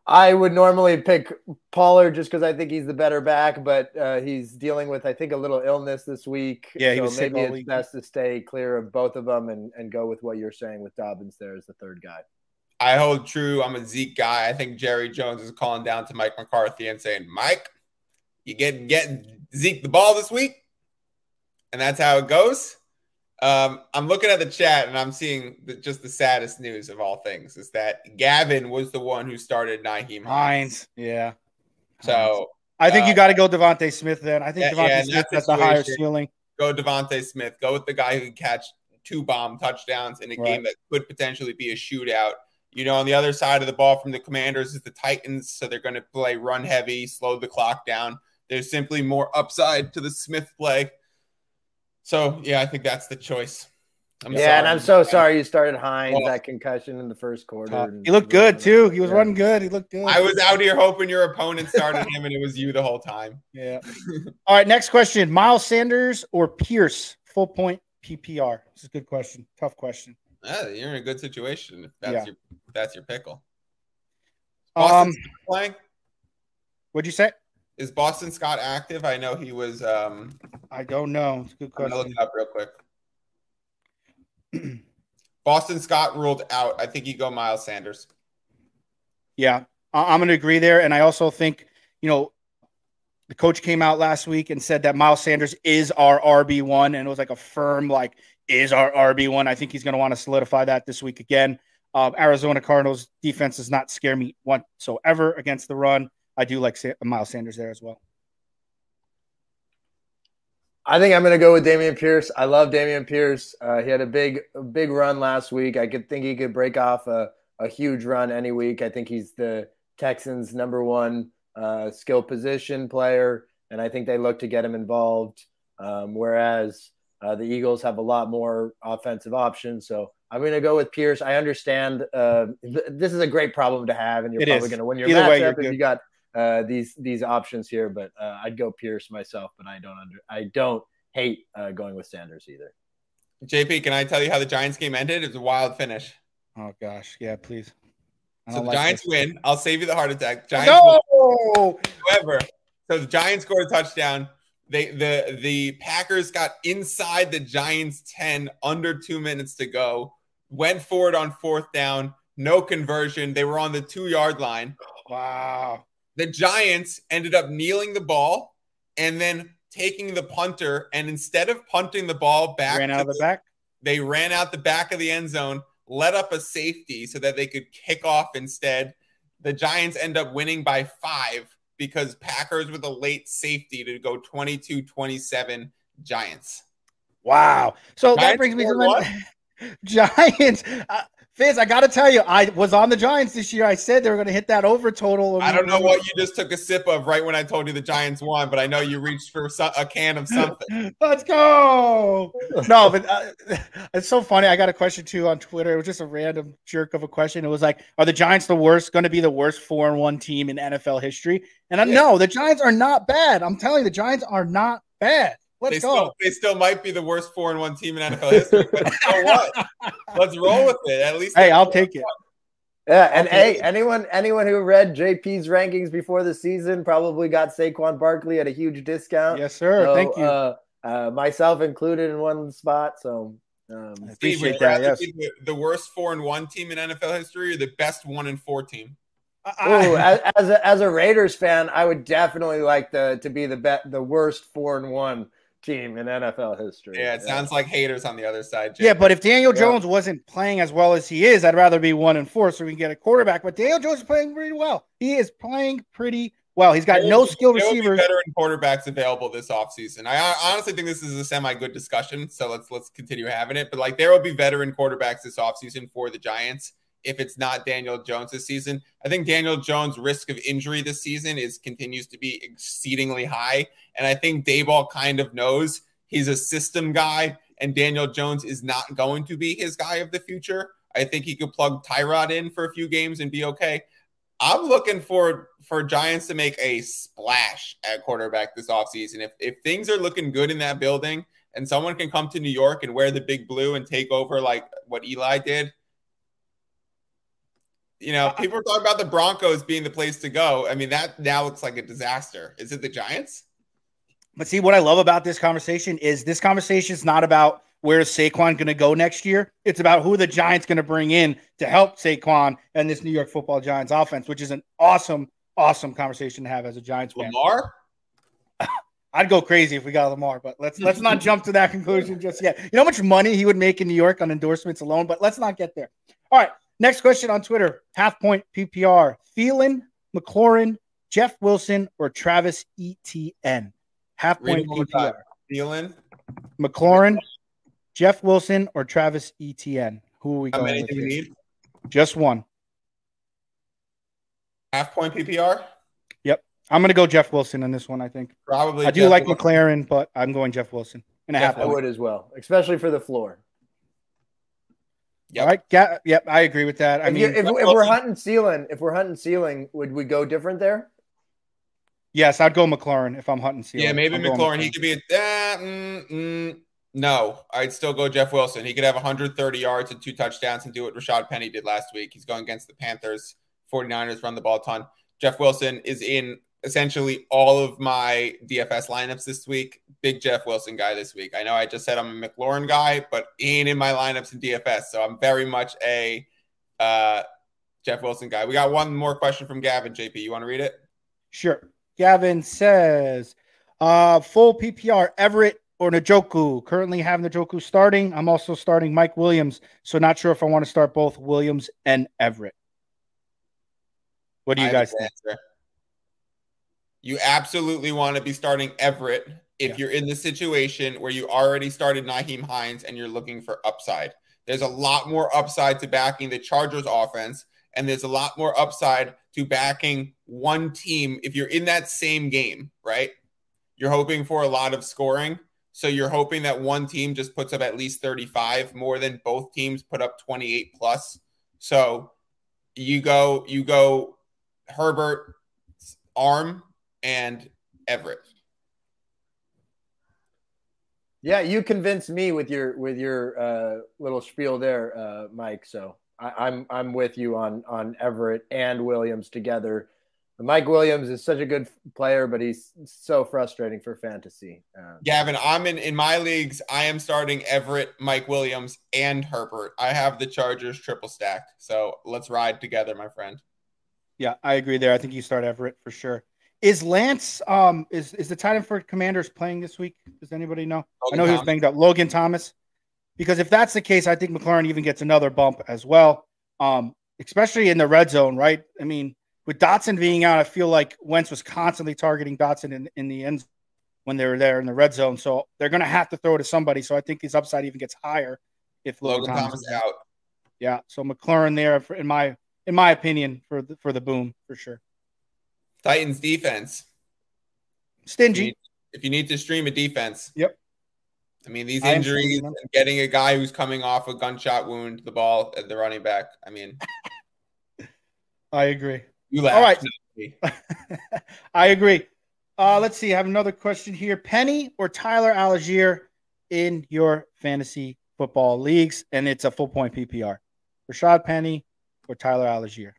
Speaker 3: I would normally pick Pollard just because I think he's the better back, but uh, he's dealing with I think a little illness this week.
Speaker 1: Yeah, he
Speaker 3: so maybe it's week. best to stay clear of both of them and, and go with what you're saying with Dobbins there as the third guy.
Speaker 2: I hold true. I'm a Zeke guy. I think Jerry Jones is calling down to Mike McCarthy and saying, Mike, you get getting Zeke the ball this week, and that's how it goes. Um, I'm looking at the chat and I'm seeing the, just the saddest news of all things is that Gavin was the one who started Nyheim
Speaker 1: Hines. Yeah.
Speaker 2: So
Speaker 1: I think uh, you got to go DeVonta Smith then. I think DeVonta yeah, Smith has the higher ceiling.
Speaker 2: Go DeVonta Smith. Go with the guy who can catch two bomb touchdowns in a right. game that could potentially be a shootout. You know, on the other side of the ball from the Commanders is the Titans, so they're going to play run heavy, slow the clock down. There's simply more upside to the Smith play. So yeah, I think that's the choice.
Speaker 3: I'm yeah, sorry. and I'm so sorry you started Hines well, that concussion in the first quarter.
Speaker 1: he looked good too. He was yeah. running good. He looked good.
Speaker 2: I was out here hoping your opponent started him, and it was you the whole time.
Speaker 1: Yeah. All right, next question: Miles Sanders or Pierce? Full point PPR. This is a good question. Tough question.
Speaker 2: Yeah, you're in a good situation if that's yeah. your if that's your pickle.
Speaker 1: Boston um, playing. What'd you say?
Speaker 2: Is Boston Scott active? I know he was. Um,
Speaker 1: I don't know. It's a good question.
Speaker 2: I'm look it up real quick. Boston Scott ruled out. I think you go Miles Sanders.
Speaker 1: Yeah, I'm going to agree there, and I also think you know the coach came out last week and said that Miles Sanders is our RB one, and it was like a firm like is our RB one. I think he's going to want to solidify that this week again. Um, Arizona Cardinals defense does not scare me whatsoever against the run. I do like Miles Sanders there as well.
Speaker 3: I think I'm going to go with Dameon Pierce. I love Dameon Pierce. Uh, he had a big, big run last week. I could think he could break off a, a huge run any week. I think he's the Texans' number one uh, skill position player, and I think they look to get him involved. Um, whereas uh, the Eagles have a lot more offensive options. So I'm going to go with Pierce. I understand uh, th- this is a great problem to have, and you're it probably going to win your Either matchup way, if you got uh, these these options here, but uh, I'd go Pierce myself. But I don't under I don't hate uh, going with Sanders either.
Speaker 2: JP, can I tell you how the Giants game ended? It was a wild finish.
Speaker 1: Oh gosh, yeah, please.
Speaker 2: So the like Giants this. win. I'll save you the heart attack. Giants no! Win. However, so the Giants scored a touchdown. They the the Packers got inside the Giants 10 under 2 minutes to go. Went forward on fourth down, no conversion. They were on the 2-yard line.
Speaker 1: Wow
Speaker 2: the Giants ended up kneeling the ball and then taking the punter. And instead of punting the ball back,
Speaker 1: ran out of the, the back.
Speaker 2: They ran out the back of the end zone, let up a safety so that they could kick off instead. The Giants end up winning by five because Packers with a late safety to go 22 27 Giants.
Speaker 1: Wow. So Giants that brings me to my Giants. Uh, Fitz, I got to tell you, I was on the Giants this year. I said they were going to hit that over total.
Speaker 2: I don't know what you just took a sip of right when I told you the Giants won, but I know you reached for a can of something.
Speaker 1: Let's go. No, but uh, it's so funny. I got a question too on Twitter. It was just a random jerk of a question. It was like, "Are the Giants the worst? Going to be the worst four and one team in NFL history?" And I yeah. know the Giants are not bad. I'm telling you, the Giants are not bad. Let's
Speaker 2: they
Speaker 1: go.
Speaker 2: Still, they still might be the worst four and one team in NFL history. But you know what? Let's roll with it. At least.
Speaker 1: Hey, I'll take it.
Speaker 3: Yeah, and hey, anyone anyone who read JP's rankings before the season probably got Saquon Barkley at a huge discount.
Speaker 1: Yes, sir. So, Thank you.
Speaker 3: Uh, uh, myself included in one spot. So um,
Speaker 2: appreciate that. Yes. The, the, worst four and one team in NFL history, or the best one and four team.
Speaker 3: Oh, as, as a, as a Raiders fan, I would definitely like the to be the bet the worst four and one team in NFL history.
Speaker 2: Yeah, it yeah. sounds like haters on the other side.
Speaker 1: Jim. Yeah, but if Daniel Jones wasn't playing as well as he is, I'd rather be one and four so we can get a quarterback. But Daniel Jones is playing pretty well. He is playing pretty well. He's got there no skill receivers.
Speaker 2: veteran quarterbacks available this offseason. I honestly think this is a semi good discussion. So let's let's continue having it. But like there will be veteran quarterbacks this offseason for the Giants if it's not Daniel Jones this season. I think Daniel Jones' risk of injury this season is continues to be exceedingly high. And I think Daboll kind of knows he's a system guy, and Daniel Jones is not going to be his guy of the future. I think he could plug Tyrod in for a few games and be okay. I'm looking for for Giants to make a splash at quarterback this offseason. If if things are looking good in that building and someone can come to New York and wear the big blue and take over like what Eli did, you know, people are talking about the Broncos being the place to go. I mean, that now looks like a disaster. Is it the Giants?
Speaker 1: But see, what I love about this conversation is this conversation is not about where is Saquon going to go next year. It's about who the Giants going to bring in to help Saquon and this New York Football Giants offense, which is an awesome, awesome conversation to have as a Giants fan.
Speaker 2: Lamar.
Speaker 1: I'd go crazy if we got Lamar, but let's let's not jump to that conclusion just yet. You know how much money he would make in New York on endorsements alone, but let's not get there. All right, next question on Twitter: Half point PPR, Thielen, McLaurin, Jeff Wilson, or Travis Etienne. Half point PPR.
Speaker 2: Thielen,
Speaker 1: McLaurin, Jeff Wilson, or Travis Etienne. Who are we
Speaker 2: how
Speaker 1: going
Speaker 2: many
Speaker 1: with
Speaker 2: do we need?
Speaker 1: Just one.
Speaker 2: Half point PPR. Yep.
Speaker 1: I'm going to go Jeff Wilson in this one. I think
Speaker 2: Probably.
Speaker 1: I do
Speaker 2: Jeff
Speaker 1: like
Speaker 2: Wilson.
Speaker 1: McLaurin, but I'm going Jeff Wilson and a half
Speaker 3: I would as well, especially for the floor.
Speaker 2: Yep.
Speaker 1: All right, yeah, yep, I agree with that. I
Speaker 3: if, you,
Speaker 1: mean,
Speaker 3: if, if we're hunting ceiling, if we're hunting ceiling, would we go different there?
Speaker 1: yes, I'd go McLaurin if I'm hunting. Ceiling.
Speaker 2: Yeah, maybe
Speaker 1: I'm
Speaker 2: McLaurin. He could be a. Uh, mm, mm, no, I'd still go Jeff Wilson. He could have 130 yards and two touchdowns and do what Rashad Penny did last week. He's going against the Panthers. 49ers run the ball a ton. Jeff Wilson is in essentially all of my DFS lineups this week. Big Jeff Wilson guy this week. I know I just said I'm a McLaurin guy, but he ain't in my lineups in DFS. So I'm very much a uh, Jeff Wilson guy. We got one more question from Gavin. JP, you want to read it?
Speaker 1: Sure. Gavin says, uh, full PPR Everett or Njoku. Currently have Njoku starting. I'm also starting Mike Williams, so not sure if I want to start both Williams and Everett. What do you
Speaker 2: have
Speaker 1: guys think?
Speaker 2: answer. You absolutely want to be starting Everett if
Speaker 1: Yeah.
Speaker 2: you're in the situation where you already started Nyheim Hines and you're looking for upside. There's a lot more upside to backing the Chargers offense, and there's a lot more upside to backing one team if you're in that same game, right? You're hoping for a lot of scoring. So you're hoping that one team just puts up at least 35 more than both teams put up 28 plus. So you go you go Herbert, Arm, and Everett.
Speaker 3: Yeah, you convinced me with your with your uh, little spiel there, uh, Mike. So I, I'm I'm with you on on Everett and Williams together. Mike Williams is such a good player, but he's so frustrating for fantasy. Uh,
Speaker 2: Gavin, I'm in in my leagues. I am starting Everett, Mike Williams, and Herbert. I have the Chargers triple stacked. So let's ride together, my friend.
Speaker 1: Yeah, I agree there. I think you start Everett for sure. Is Lance um is is the tight end for Commanders playing this week? Does anybody know? I
Speaker 2: Logan
Speaker 1: know he was banged up. Logan Thomas. Because if that's the case, I think McLaurin even gets another bump as well. Um, especially in the red zone, right? I mean, with Dotson being out, I feel like Wentz was constantly targeting Dotson in, in the end when they were there in the red zone. So they're gonna have to throw to somebody. So I think his upside even gets higher if Logan,
Speaker 2: Logan
Speaker 1: Thomas,
Speaker 2: Thomas
Speaker 1: is
Speaker 2: out.
Speaker 1: Yeah. So McLaurin there for, in my in my opinion for the, for the boom for sure.
Speaker 2: Titans defense. If you,
Speaker 1: Stingy.
Speaker 2: need, if you need to stream a defense.
Speaker 1: Yep.
Speaker 2: I mean, these injuries and getting a guy who's coming off a gunshot wound, the ball at the running back. I mean,
Speaker 1: I agree.
Speaker 2: you laugh.
Speaker 1: All right. I agree. Uh, let's see. I have another question here. Penny or Tyler Allgeier in your fantasy football leagues, and it's a full point PPR. Rashad Penny or Tyler Allgeier.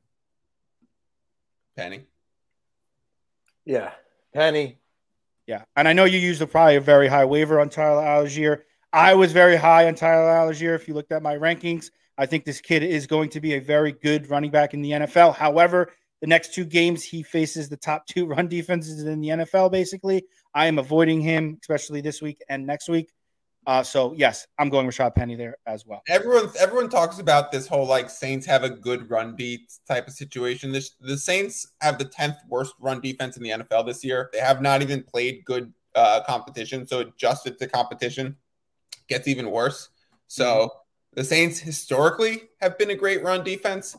Speaker 2: Penny.
Speaker 3: Yeah, Penny.
Speaker 1: Yeah, and I know you used a, probably a very high waiver on Tyler Allgeier. I was very high on Tyler Allgeier. If you looked at my rankings, I think this kid is going to be a very good running back in the NFL. However, the next two games he faces the top two run defenses in the NFL. Basically, I am avoiding him, especially this week and next week. Uh, so yes, I'm going Rashad Penny there as well.
Speaker 2: Everyone, everyone talks about this whole like Saints have a good run beat type of situation. This, the Saints have the tenth worst run defense in the NFL this year. They have not even played good uh, competition, so adjusted to competition gets even worse. So the Saints historically have been a great run defense.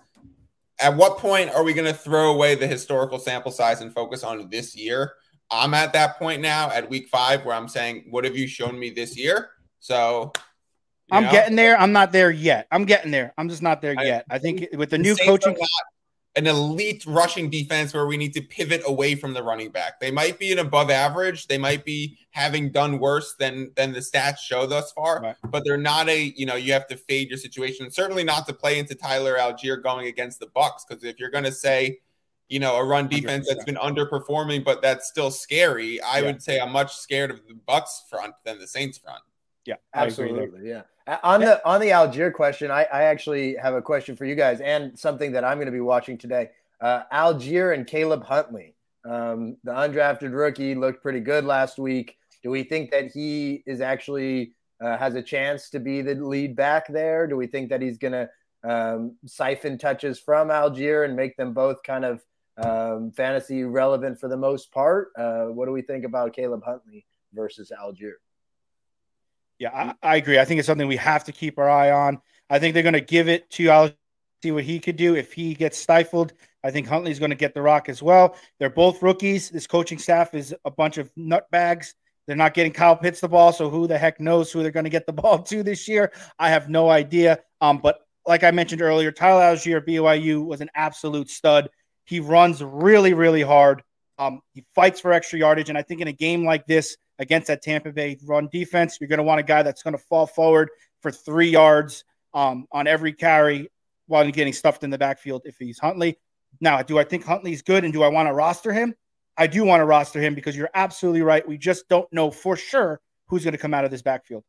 Speaker 2: At what point are we going to throw away the historical sample size and focus on this year? I'm at that point now at week five where I'm saying, what have you shown me this year? So
Speaker 1: I'm
Speaker 2: know?
Speaker 1: getting there. I'm not there yet. I'm getting there. I'm just not there
Speaker 2: I-
Speaker 1: yet. I think with the new coaching,
Speaker 2: an elite rushing defense where we need to pivot away from the running back. They might be an above average. They might be having done worse than than the stats show thus far, right. but they're not a, you know, you have to fade your situation. Certainly not to play into Tyler Allgeier going against the Bucks because if you're going to say, you know, a run defense 100%. that's been underperforming but that's still scary, I yeah. would say I'm much scared of the Bucks front than the Saints front.
Speaker 3: Yeah, absolutely. Yeah. On the on the Allgeier question, I, I actually have a question for you guys and something that I'm going to be watching today. Uh, Allgeier and Caleb Huntley, um, the undrafted rookie, looked pretty good last week. Do we think that he is actually uh, has a chance to be the lead back there? Do we think that he's going to um, siphon touches from Allgeier and make them both kind of um, fantasy relevant for the most part? Uh, what do we think about Caleb Huntley versus Allgeier?
Speaker 1: Yeah, I, I, agree. I think it's something we have to keep our eye on. I think they're going to give it to Al, see what he could do. If he gets stifled, I think Huntley's going to get the rock as well. They're both rookies. This coaching staff is a bunch of nutbags. They're not getting Kyle Pitts the ball, so who the heck knows who they're going to get the ball to this year? I have no idea. Um, but like I mentioned earlier, Tyler Allgeier BYU was an absolute stud. He runs really, really hard. Um, he fights for extra yardage, and I think in a game like this, against that Tampa Bay run defense. You're going to want a guy that's going to fall forward for three yards um, on every carry while getting stuffed in the backfield if he's Huntley. Now, do I think Huntley's good and do I want to roster him? I do want to roster him because you're absolutely right. We just don't know for sure who's going to come out of this backfield.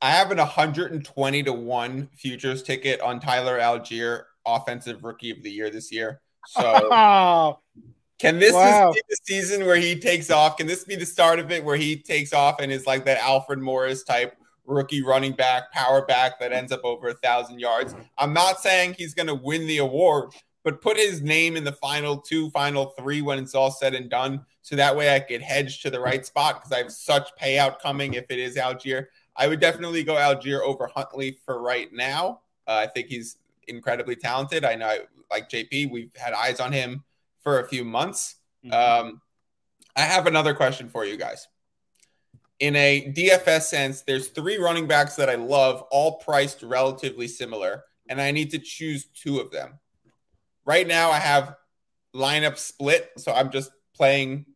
Speaker 2: I have an 120 to 1 futures ticket on Tyler Allgeier, offensive rookie of the year this year. So Can this wow. be the season where he takes off? Can this be the start of it where he takes off and is like that Alfred Morris type rookie running back, power back that ends up over a thousand yards? I'm not saying he's going to win the award, but put his name in the final two, final three when it's all said and done. So that way I could hedge to the right spot because I have such payout coming if it is Allgeier. I would definitely go Allgeier over Huntley for right now. Uh, I think he's incredibly talented. I know, like JP, we've had eyes on him for a few months. Mm-hmm. Um, I have another question for you guys. In a DFS sense, there's three running backs that I love, all priced relatively similar, and I need to choose two of them. Right now, I have lineup split, so I'm just playing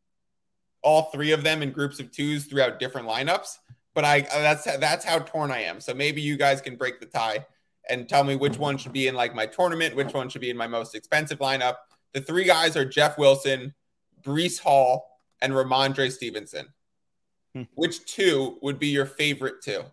Speaker 2: all three of them in groups of twos throughout different lineups. But I that's that's how torn I am. So maybe you guys can break the tie and tell me which one should be in like my tournament, which one should be in my most expensive lineup, the three guys are Jeff Wilson, Breece Hall, and Rhamondre Stevenson. Hmm. Which two would be your favorite two?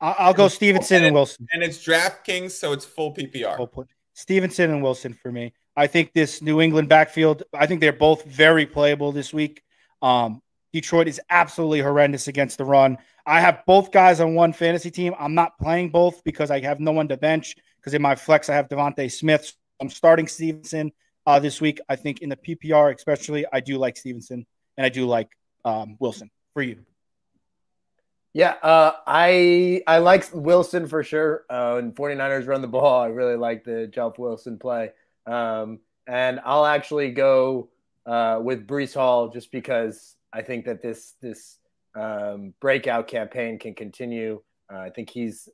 Speaker 1: I'll go Stevenson and, Wilson.
Speaker 2: And it's DraftKings, so it's full PPR.
Speaker 1: Stevenson and Wilson for me. I think this New England backfield, I think they're both very playable this week. Um, Detroit is absolutely horrendous against the run. I have both guys on one fantasy team. I'm not playing both because I have no one to bench because in my flex I have DeVonta Smith. I'm starting Stevenson uh, this week. I think in the PPR, especially, I do like Stevenson and I do like um, Wilson for you.
Speaker 3: Yeah, uh, I I like Wilson for sure. Uh, and 49ers run the ball. I really like the Jeff Wilson play. Um, and I'll actually go uh, with Breece Hall just because I think that this this um, breakout campaign can continue. Uh, I think he's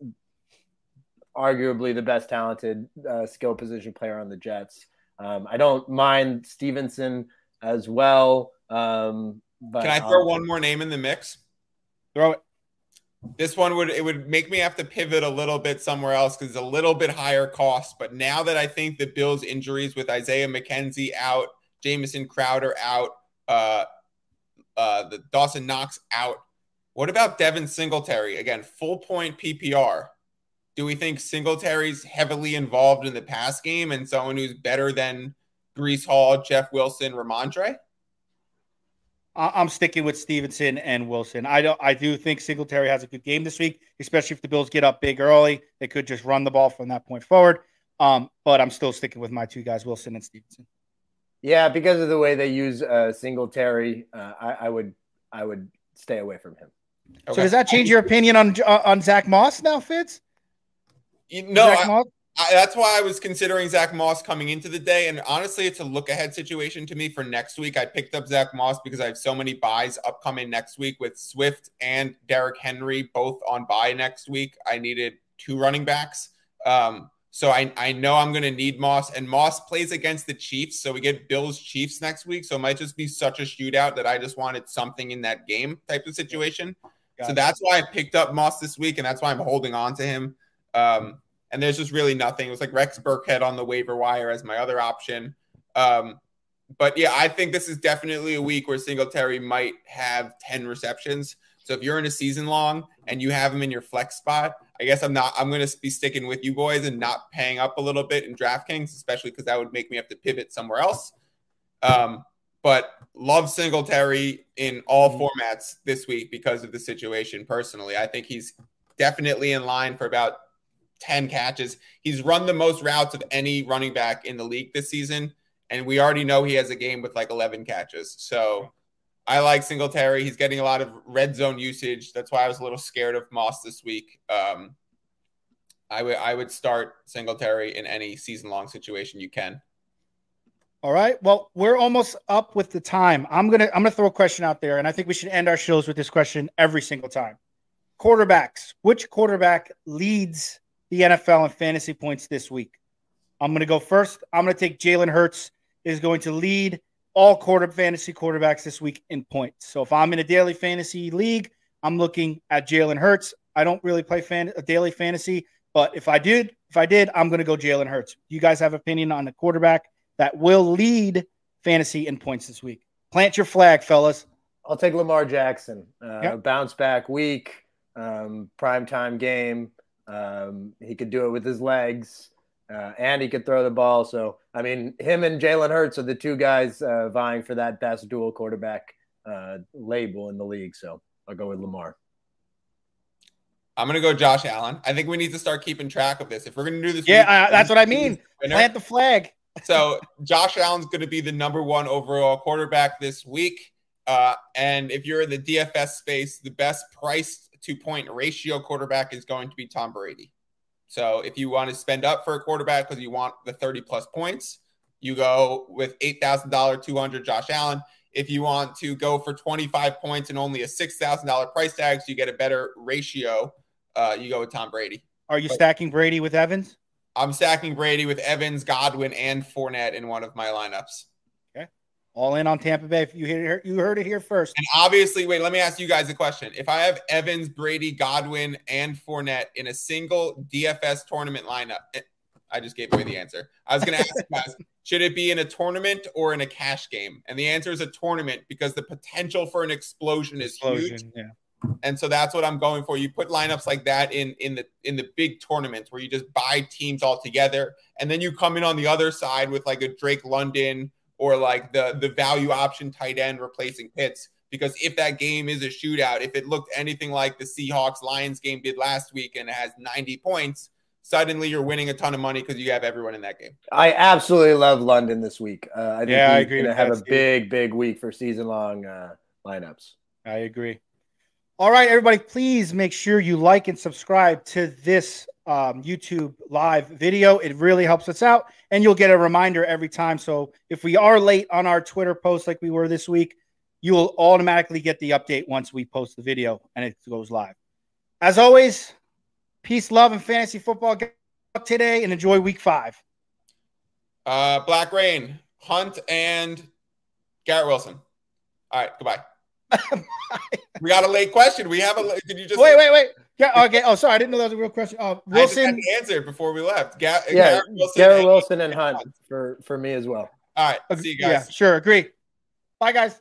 Speaker 3: arguably the best talented uh, skill position player on the Jets. Um, I don't mind Stevenson as well. Um, but
Speaker 2: can I throw I'll... one more name in the mix?
Speaker 1: Throw it.
Speaker 2: This one would it would make me have to pivot a little bit somewhere else because it's a little bit higher cost. But now that I think the Bills' injuries with Isaiah McKenzie out, Jamison Crowder out, uh, uh, the Dawson Knox out. What about Devin Singletary? Again, full point PPR. Do we think Singletary's heavily involved in the pass game and someone who's better than Breece Hall, Jeff Wilson, Rhamondre?
Speaker 1: I'm sticking with Stevenson and Wilson. I don't. I do think Singletary has a good game this week, especially if the Bills get up big early. They could just run the ball from that point forward. Um, but I'm still sticking with my two guys, Wilson and Stevenson.
Speaker 3: Yeah, because of the way they use uh, Singletary, uh, I, I would I would stay away from him.
Speaker 1: Okay. So does that change your opinion on uh, on Zach Moss now, Fitz?
Speaker 2: You, no, I, I, that's why I was considering Zach Moss coming into the day. And honestly, it's a look ahead situation to me for next week. I picked up Zach Moss because I have so many buys upcoming next week with Swift and Derrick Henry both on buy next week. I needed two running backs. Um, So I, I know I'm going to need Moss, and Moss plays against the Chiefs. So we get Bills Chiefs next week. So it might just be such a shootout that I just wanted something in that game type of situation. Gotcha. So that's why I picked up Moss this week, and that's why I'm holding on to him. Um, and there's just really nothing. It was like Rex Burkhead on the waiver wire as my other option. Um, but yeah, I think this is definitely a week where Singletary might have 10 receptions. So if you're in a season long and you have him in your flex spot, I guess I'm not. I'm going to be sticking with you boys and not paying up a little bit in DraftKings, especially because that would make me have to pivot somewhere else. Um, but love Singletary in all mm-hmm. formats this week because of the situation. Personally, I think he's definitely in line for about 10 catches. He's run the most routes of any running back in the league this season. And we already know he has a game with like 11 catches. So I like Singletary. He's getting a lot of red zone usage. That's why I was a little scared of Moss this week. Um, I would I would start Singletary in any season long situation you can.
Speaker 1: All right. Well, we're almost up with the time. I'm gonna I'm gonna throw a question out there, and I think we should end our shows with this question every single time. Quarterbacks. Which quarterback leads the NFL in fantasy points this week? I'm gonna go first. I'm gonna take Jalen Hurts is going to lead all quarter fantasy quarterbacks this week in points. So if I'm in a daily fantasy league, I'm looking at Jalen Hurts. I don't really play fan, a daily fantasy, but if I did, if I did, I'm going to go Jalen Hurts. You guys have opinion on the quarterback that will lead fantasy in points this week? Plant your flag, fellas.
Speaker 3: I'll take Lamar Jackson. Uh, yep. Bounce back week, um, prime time game. Um, he could do it with his legs uh, and he could throw the ball. So, I mean, him and Jalen Hurts are the two guys uh, vying for that best dual quarterback uh, label in the league. So, I'll go with Lamar.
Speaker 2: I'm going to go Josh Allen. I think we need to start keeping track of this. If we're going to do this,
Speaker 1: yeah, that's what I mean. Plant the flag.
Speaker 2: so, Josh Allen's going to be the number one overall quarterback this week. Uh, and if you're in the DFS space, the best price to point ratio quarterback is going to be Tom Brady. So if you want to spend up for a quarterback because you want the 30 plus points, you go with $8,000, 200 Josh Allen. If you want to go for 25 points and only a $6,000 price tag, so you get a better ratio, uh, you go with Tom Brady.
Speaker 1: Are you but stacking Brady with Evans?
Speaker 2: I'm stacking Brady with Evans, Godwin, and Fournette in one of my lineups
Speaker 1: all in on Tampa Bay. You hear you heard it here first.
Speaker 2: And obviously, wait, let me ask you guys a question. If I have Evans, Brady, Godwin, and Fournette in a single DFS tournament lineup, eh, I just gave away the answer. I was going to ask you guys, should it be in a tournament or in a cash game? And the answer is a tournament because the potential for an explosion is huge. Yeah. And so that's what I'm going for. You put lineups like that in in the in the big tournaments where you just buy teams all together, and then you come in on the other side with like a Drake London or like the the value option tight end replacing Pitts. Because if that game is a shootout, if it looked anything like the Seahawks Lions game did last week and it has 90 points, suddenly you're winning a ton of money because you have everyone in that game.
Speaker 3: I absolutely love London this week. Uh, I think yeah, I agree. Going to have a big, big week for season long uh, lineups.
Speaker 1: I agree. All right, everybody, please make sure you like and subscribe to this um, YouTube live video. It really helps us out, and you'll get a reminder every time. So if we are late on our Twitter post like we were this week, you will automatically get the update once we post the video and it goes live. As always, peace, love, and fantasy football today, and enjoy Week Five.
Speaker 2: Uh, Black Rain, Hunt, and Garrett Wilson. All right, goodbye. we got a late question. We have a. Did you just
Speaker 1: wait? Wait, wait. Yeah. Okay. Oh, sorry. I didn't know that was a real question. Uh, Wilson
Speaker 2: answered before we left. Ga-
Speaker 3: yeah, Garrett Wilson, Garrett Wilson and Hunt for for me as well.
Speaker 2: All right. See you guys.
Speaker 1: Yeah. Sure. Agree. Bye, guys.